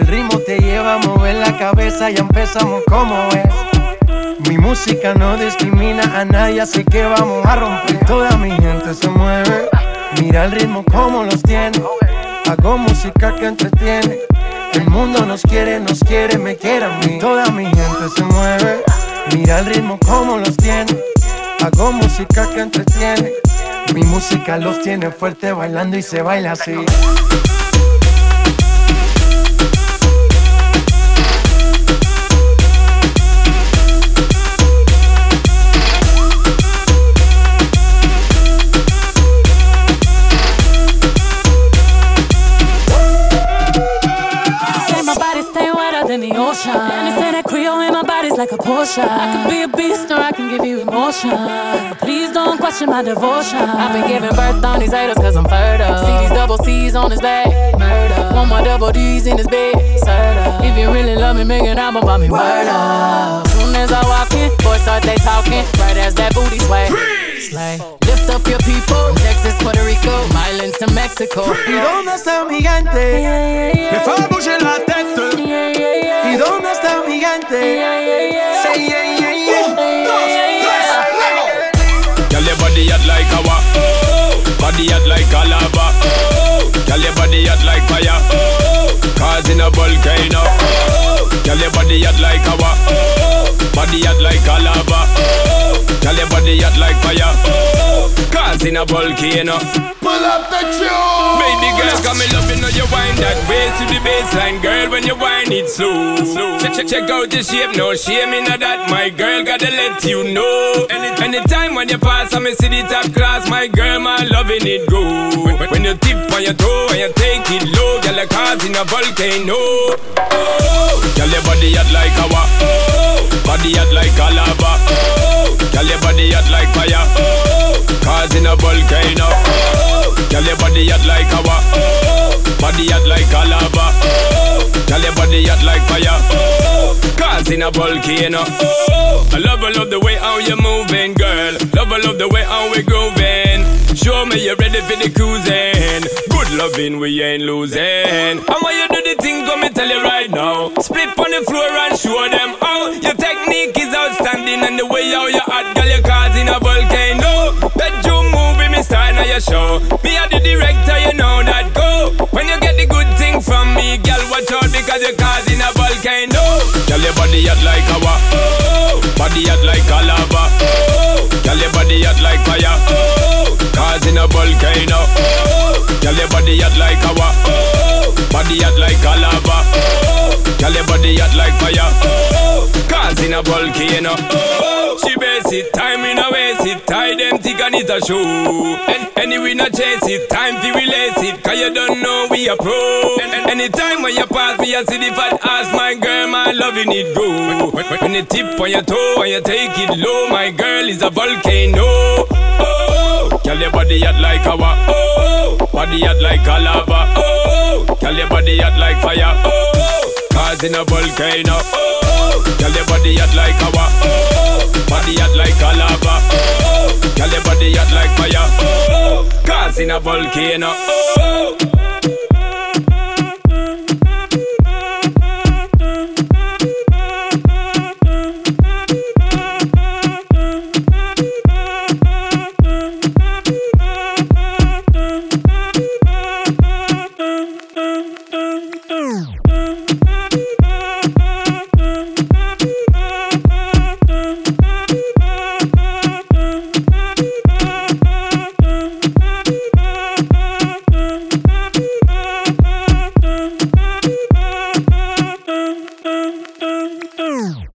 va a mover la cabeza, ya empezamos como es. Mi música no discrimina a nadie, así que vamos a romper. Toda mi gente se mueve, mira el ritmo como los tiene. Hago música que entretiene. El mundo nos quiere, nos quiere, me quiere a mí. Toda mi gente se mueve, mira el ritmo como los tiene. Hago música que entretiene. Mi música los tiene fuerte bailando y se baila así. Body's like a Porsche. I could be a beast or I can give you emotion. But please don't question my devotion. I've been giving birth on these haters cause I'm fertile. See these double C's on his back. Murder. One more double D's in his bed. Serta. If you really love me, make an album about me. Word up. Soon as I walk in, boys start they talking. Right as that booty sway. Slay. Lift up your people. From Texas, Puerto Rico, Islands to Mexico. ¿Y dónde está mi gigante? Yeah, yeah, Me fue a bouger la tête. yeah, yeah, yeah. ¿Y dónde está mi gigante? Hot like. Oh, body hot like a lava. Oh, girl, your body hot like fire. Oh, causing a volcano. Oh, girl, your body hot like. Oh, body hot like a lava. Oh, girl, your body hot like fire. Oh, causing a volcano. Pull up the tune. Baby girl, come me loving the baseline, girl. When you wind it slow, check check check out the shape, no shame in that. My girl, gotta let you know. Any, anytime when you pass, I me see the top class. My girl, my loving it go. When, when you tip on your toe and you take it low, girl, like causing a volcano. Oh, girl, your body hot like lava. Oh, body hot like a lava. Oh, girl, your body hot like fire. Oh, causing a volcano. Oh, girl, your body hot like lava. Oh, body hot like a lava. Oh, girl, your body hot like fire. Oh, causing a volcano. Oh, I love, I love the way how you're moving, girl. Love, I love the way how we grooving. Show me you're ready for the cruising. Good loving, we ain't losing. And when you do the thing, come me tell you right now. Split on the floor and show them how your technique is outstanding and the way how you hot, girl, you're causing a volcano. Bedroom movie, me style now your show. Me are the director, you know that go. Me, girl, watch out because you're causing a volcano. Girl, your body hot like lava. Oh, body hot like a lava. Oh, girl, your body hot like fire. Oh, causing a volcano. Oh, girl, your body hot like lava. Oh, body hot like a lava. Oh, girl, your body hot like fire. Oh, causing a volcano. Oh, she base it, time in a waste it, tie them thick and it a show. And anyway, not chase it, time to release it, cause you don't know we are pro. And, and anytime when you pass me, I see the fat ass, my girl, my loving it go. When, when, when you tip on your toe and you take it low, my girl is a volcano. Oh, girl, your body hot like lava. Oh, body hot like a lava. Oh, girl, your body hot like fire. Oh, causing a volcano. Oh, girl, your body hot like lava. Oh, body hot like a lava. Oh, girl, your body hot like fire. Oh, causing a volcano. Oh,